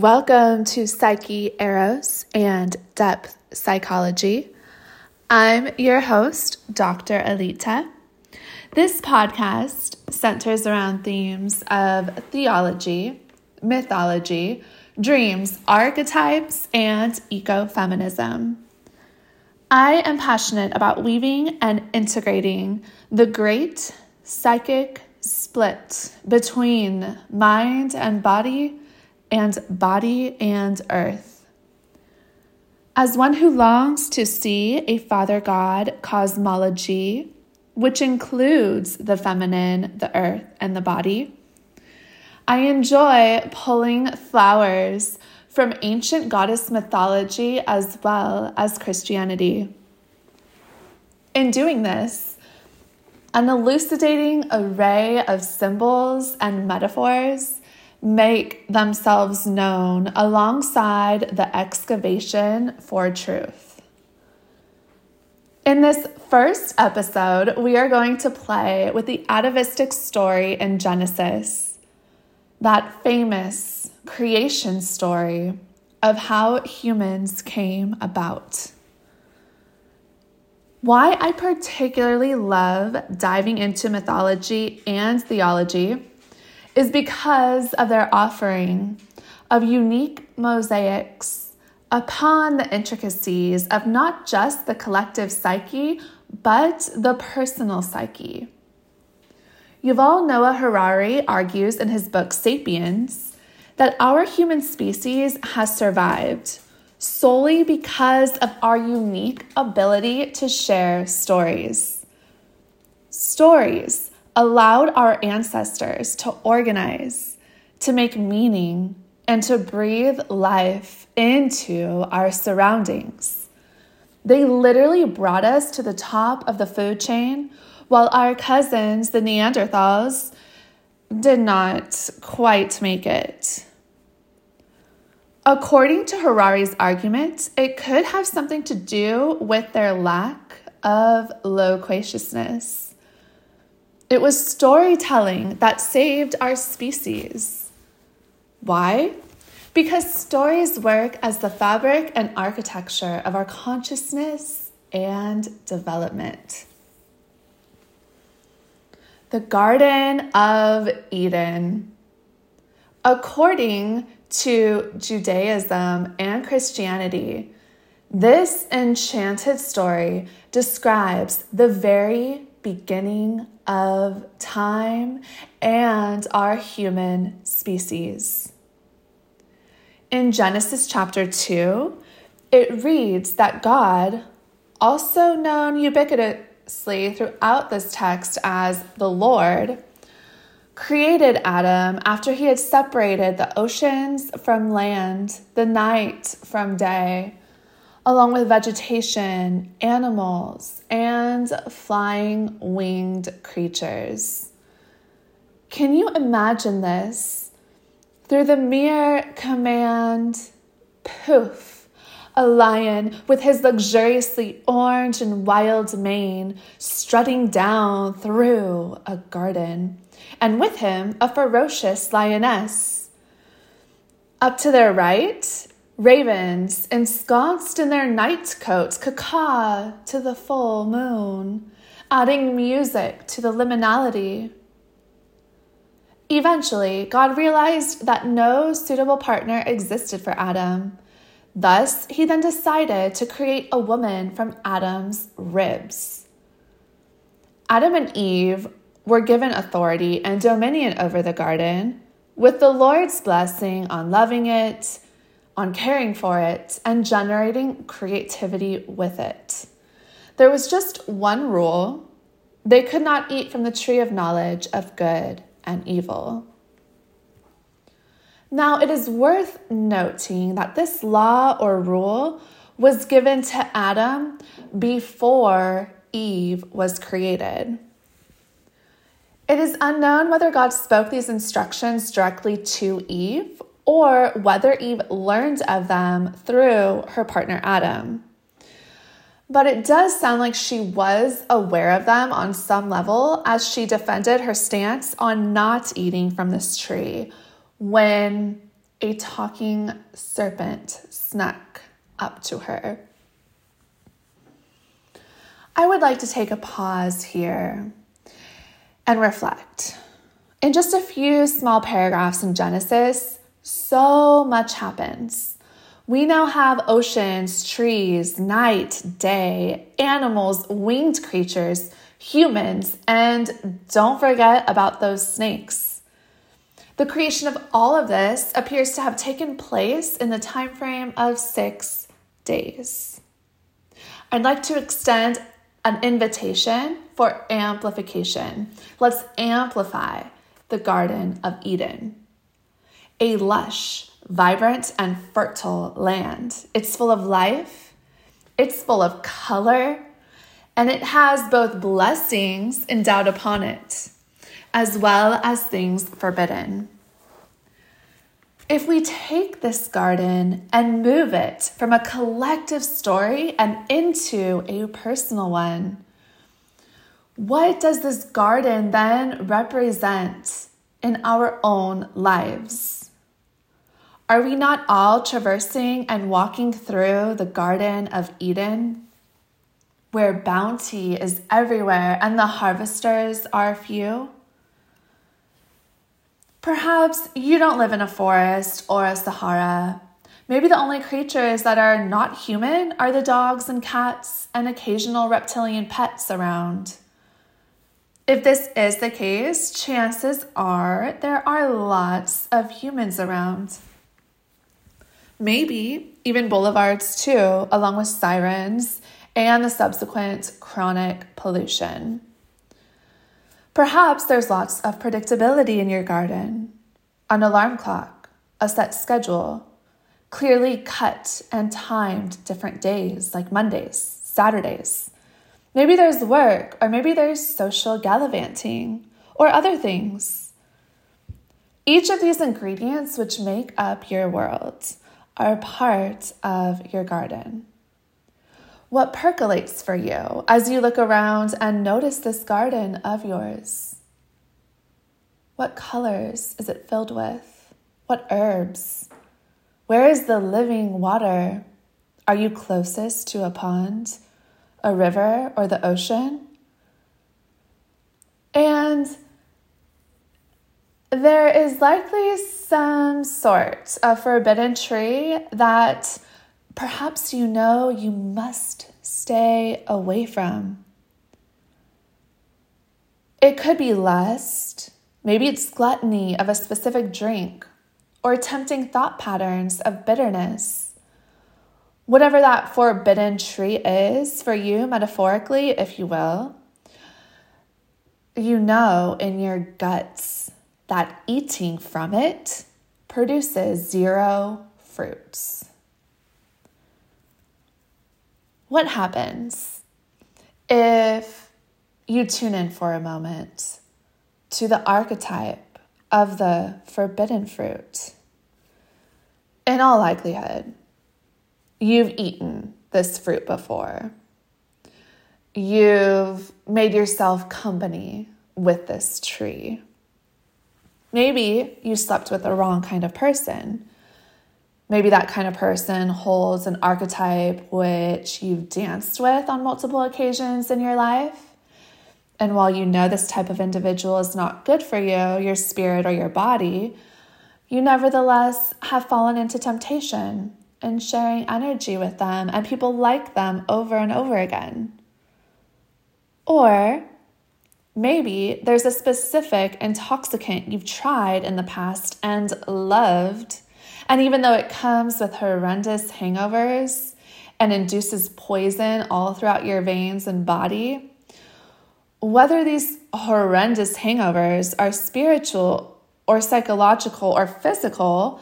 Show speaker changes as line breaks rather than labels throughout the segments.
Welcome to Psyche Eros and Depth Psychology. I'm your host, Dr. Alita. This podcast centers around themes of theology, mythology, dreams, archetypes, and ecofeminism. I am passionate about weaving and integrating the great psychic split between mind and body and body and earth. As one who longs to see a Father God cosmology, which includes the feminine, the earth, and the body, I enjoy pulling flowers from ancient goddess mythology as well as Christianity. In doing this, an elucidating array of symbols and metaphors make themselves known alongside the excavation for truth. In this first episode, we are going to play with the atavistic story in Genesis, that famous creation story of how humans came about. Why I particularly love diving into mythology and theology is because of their offering of unique mosaics upon the intricacies of not just the collective psyche, but the personal psyche. Yuval Noah Harari argues in his book Sapiens that our human species has survived solely because of our unique ability to share stories. Stories allowed our ancestors to organize, to make meaning, and to breathe life into our surroundings. They literally brought us to the top of the food chain, while our cousins, the Neanderthals, did not quite make it. According to Harari's argument, it could have something to do with their lack of loquaciousness. It was storytelling that saved our species. Why? Because stories work as the fabric and architecture of our consciousness and development. The Garden of Eden. According to Judaism and Christianity, this enchanted story describes the very beginning of time and our human species. In Genesis chapter 2, it reads that God, also known ubiquitously throughout this text as the Lord, created Adam after he had separated the oceans from land, the night from day, along with vegetation, animals, and flying winged creatures. Can you imagine this? Through the mere command, poof, a lion with his luxuriously orange and wild mane strutting down through a garden and with him a ferocious lioness. Up to their right, ravens ensconced in their night coats caw to the full moon, adding music to the liminality. Eventually, God realized that no suitable partner existed for Adam. Thus, he then decided to create a woman from Adam's ribs. Adam and Eve were given authority and dominion over the garden, with the Lord's blessing on loving it, on caring for it, and generating creativity with it. There was just one rule they could not eat from the tree of knowledge of good and evil. Now, it is worth noting that this law or rule was given to Adam before Eve was created. It is unknown whether God spoke these instructions directly to Eve or whether Eve learned of them through her partner Adam. But it does sound like she was aware of them on some level as she defended her stance on not eating from this tree, when a talking serpent snuck up to her. I would like to take a pause here and reflect. In just a few small paragraphs in Genesis, so much happens. We now have oceans, trees, night, day, animals, winged creatures, humans, and don't forget about those snakes. The creation of all of this appears to have taken place in the time frame of 6 days. I'd like to extend an invitation for amplification. Let's amplify the Garden of Eden. A lush, vibrant, and fertile land. It's full of life, it's full of color, and it has both blessings endowed upon it, as well as things forbidden. If we take this garden and move it from a collective story and into a personal one, what does this garden then represent in our own lives? Are we not all traversing and walking through the Garden of Eden, where bounty is everywhere and the harvesters are few? Perhaps you don't live in a forest or a Sahara. Maybe the only creatures that are not human are the dogs and cats and occasional reptilian pets around. If this is the case, chances are there are lots of humans around. Maybe even boulevards too, along with sirens and the subsequent chronic pollution. Perhaps there's lots of predictability in your garden an alarm clock, a set schedule, clearly cut and timed different days like Mondays, Saturdays. Maybe there's work, or maybe there's social gallivanting, or other things. Each of these ingredients, which make up your world, are part of your garden. What percolates for you as you look around and notice this garden of yours? What colors is it filled with? What herbs? Where is the living water? Are you closest to a pond, a river, or the ocean? And there is likely some sort of forbidden tree that perhaps you know you must stay away from. It could be lust, maybe it's gluttony of a specific drink, or tempting thought patterns of bitterness. Whatever that forbidden tree is for you, metaphorically, if you will, you know in your guts that eating from it produces zero fruits. What happens if you tune in for a moment to the archetype of the forbidden fruit? In all likelihood, you've eaten this fruit before. You've made yourself company with this tree. Maybe you slept with the wrong kind of person Maybe that kind of person holds an archetype which you've danced with on multiple occasions in your life. And while you know this type of individual is not good for you, your spirit, or your body, you nevertheless have fallen into temptation in sharing energy with them, and people like them over and over again. Or maybe there's a specific intoxicant you've tried in the past and loved and even though it comes with horrendous hangovers and induces poison all throughout your veins and body, whether these horrendous hangovers are spiritual or psychological or physical,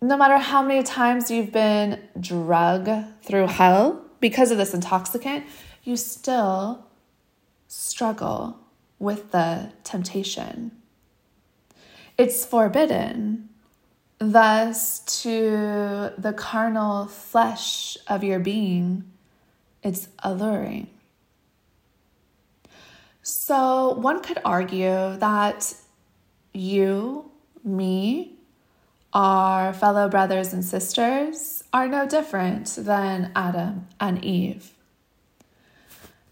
no matter how many times you've been drug through hell because of this intoxicant, you still struggle with the temptation. It's forbidden. Thus, to the carnal flesh of your being, it's alluring. So, one could argue that you, me, our fellow brothers and sisters are no different than Adam and Eve.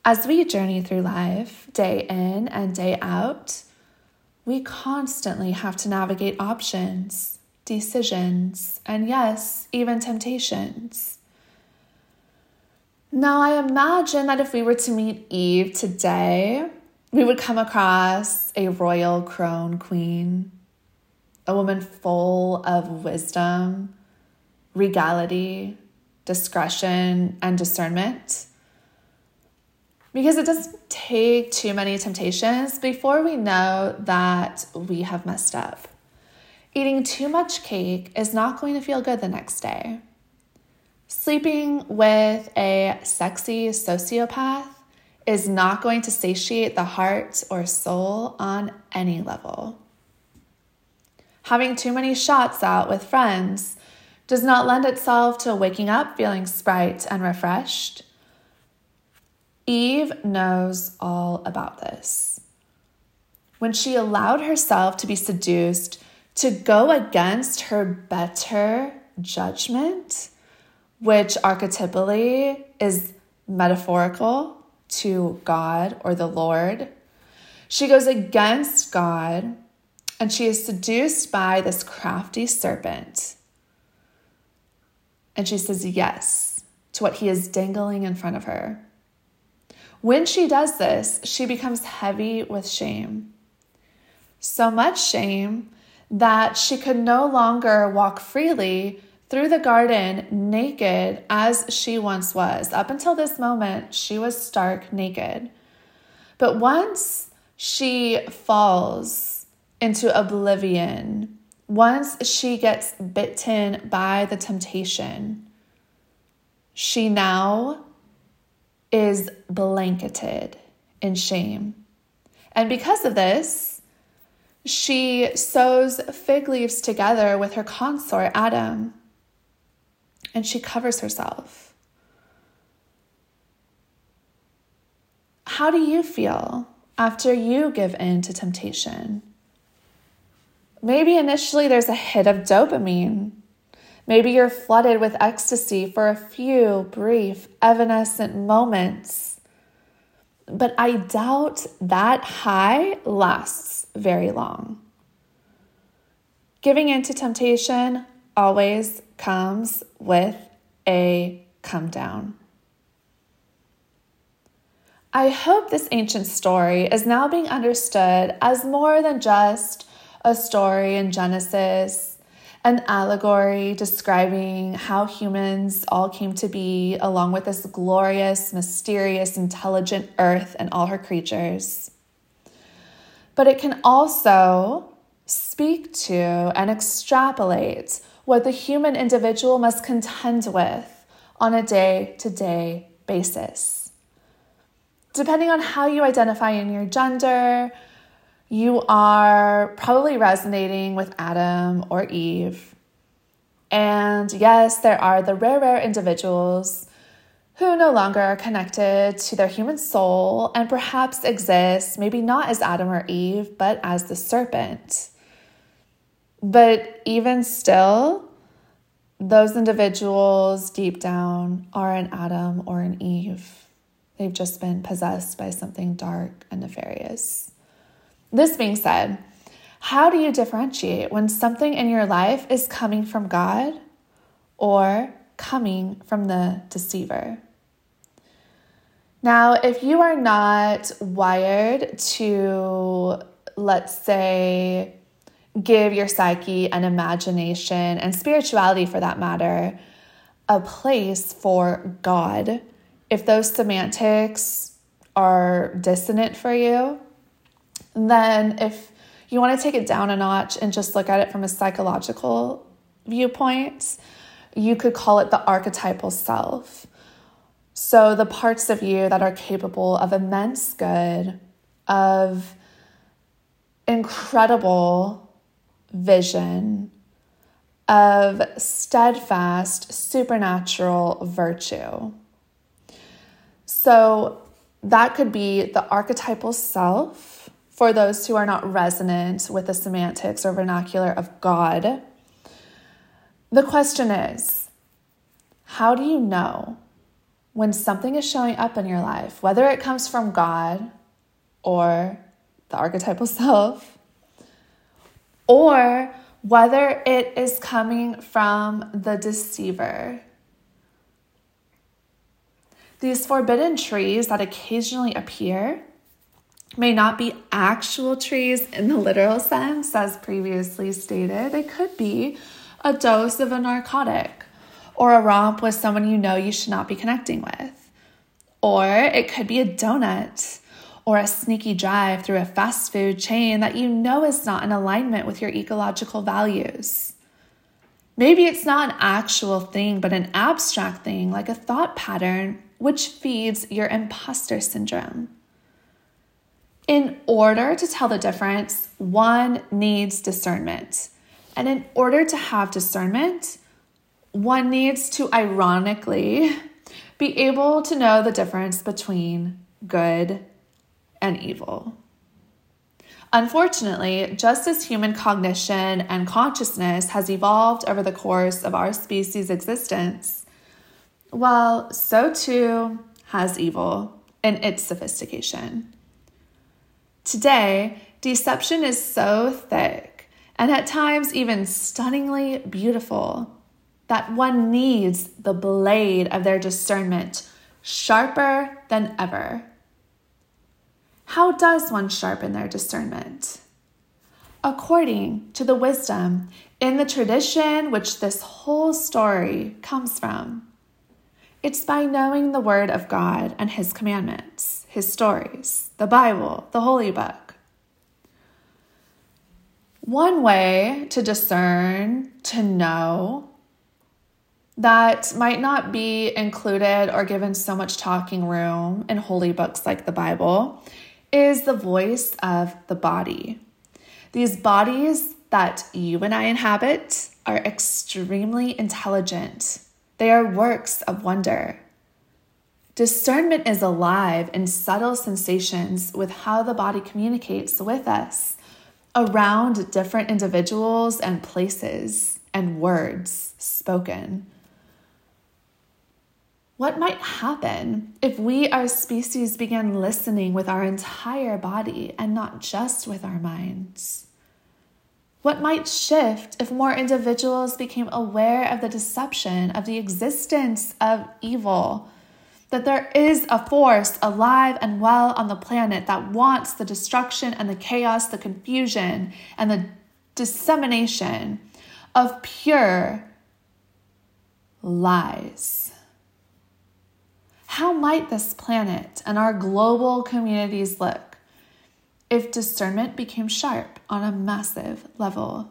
As we journey through life, day in and day out, we constantly have to navigate options, decisions, and yes, even temptations. Now, I imagine that if we were to meet Eve today, we would come across a royal crone queen, a woman full of wisdom, regality, discretion, and discernment because it doesn't take too many temptations before we know that we have messed up. Eating too much cake is not going to feel good the next day. Sleeping with a sexy sociopath is not going to satiate the heart or soul on any level. Having too many shots out with friends does not lend itself to waking up feeling sprite and refreshed Eve knows all about this. When she allowed herself to be seduced to go against her better judgment, which archetypally is metaphorical to God or the Lord, she goes against God and she is seduced by this crafty serpent. And she says yes to what he is dangling in front of her. When she does this, she becomes heavy with shame. So much shame that she could no longer walk freely through the garden naked as she once was. Up until this moment, she was stark naked. But once she falls into oblivion, once she gets bitten by the temptation, she now is blanketed in shame. And because of this, she sews fig leaves together with her consort, Adam, and she covers herself. How do you feel after you give in to temptation? Maybe initially there's a hit of dopamine Maybe you're flooded with ecstasy for a few brief, evanescent moments. But I doubt that high lasts very long. Giving in to temptation always comes with a come down. I hope this ancient story is now being understood as more than just a story in Genesis an allegory describing how humans all came to be, along with this glorious, mysterious, intelligent earth and all her creatures. But it can also speak to and extrapolate what the human individual must contend with on a day to day basis. Depending on how you identify in your gender, you are probably resonating with Adam or Eve. And yes, there are the rare, rare individuals who no longer are connected to their human soul and perhaps exist, maybe not as Adam or Eve, but as the serpent. But even still, those individuals deep down are an Adam or an Eve. They've just been possessed by something dark and nefarious. This being said, how do you differentiate when something in your life is coming from God or coming from the deceiver? Now, if you are not wired to, let's say, give your psyche and imagination and spirituality for that matter a place for God, if those semantics are dissonant for you, then, if you want to take it down a notch and just look at it from a psychological viewpoint, you could call it the archetypal self. So, the parts of you that are capable of immense good, of incredible vision, of steadfast supernatural virtue. So, that could be the archetypal self for those who are not resonant with the semantics or vernacular of God. The question is how do you know when something is showing up in your life, whether it comes from God or the archetypal self, or whether it is coming from the deceiver? These forbidden trees that occasionally appear may not be actual trees in the literal sense, as previously stated. They could be a dose of a narcotic or a romp with someone you know you should not be connecting with. Or it could be a donut or a sneaky drive through a fast food chain that you know is not in alignment with your ecological values. Maybe it's not an actual thing, but an abstract thing like a thought pattern which feeds your imposter syndrome. In order to tell the difference, one needs discernment. And in order to have discernment, one needs to ironically be able to know the difference between good and evil. Unfortunately, just as human cognition and consciousness has evolved over the course of our species' existence, well, so too has evil in its sophistication. Today, deception is so thick and at times even stunningly beautiful that one needs the blade of their discernment sharper than ever. How does one sharpen their discernment? According to the wisdom in the tradition which this whole story comes from. It's by knowing the Word of God and His commandments, His stories, the Bible, the Holy Book. One way to discern, to know, that might not be included or given so much talking room in holy books like the Bible is the voice of the body. These bodies that you and I inhabit are extremely intelligent they are works of wonder. Discernment is alive in subtle sensations with how the body communicates with us around different individuals and places and words spoken. What might happen if we, our species, began listening with our entire body and not just with our minds? What might shift if more individuals became aware of the deception of the existence of evil? That there is a force alive and well on the planet that wants the destruction and the chaos, the confusion, and the dissemination of pure lies. How might this planet and our global communities look if discernment became sharp on a massive level.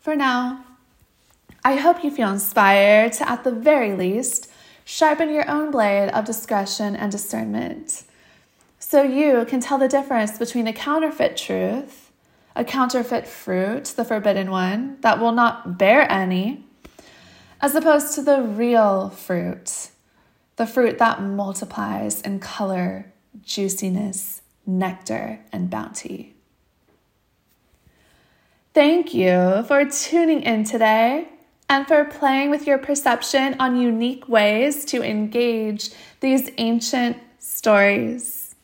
For now, I hope you feel inspired to, at the very least, sharpen your own blade of discretion and discernment so you can tell the difference between a counterfeit truth, a counterfeit fruit, the forbidden one, that will not bear any, as opposed to the real fruit, the fruit that multiplies in color, juiciness, nectar, and bounty. Thank you for tuning in today and for playing with your perception on unique ways to engage these ancient stories.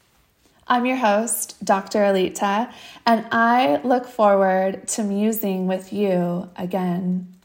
I'm your host, Dr. Alita, and I look forward to musing with you again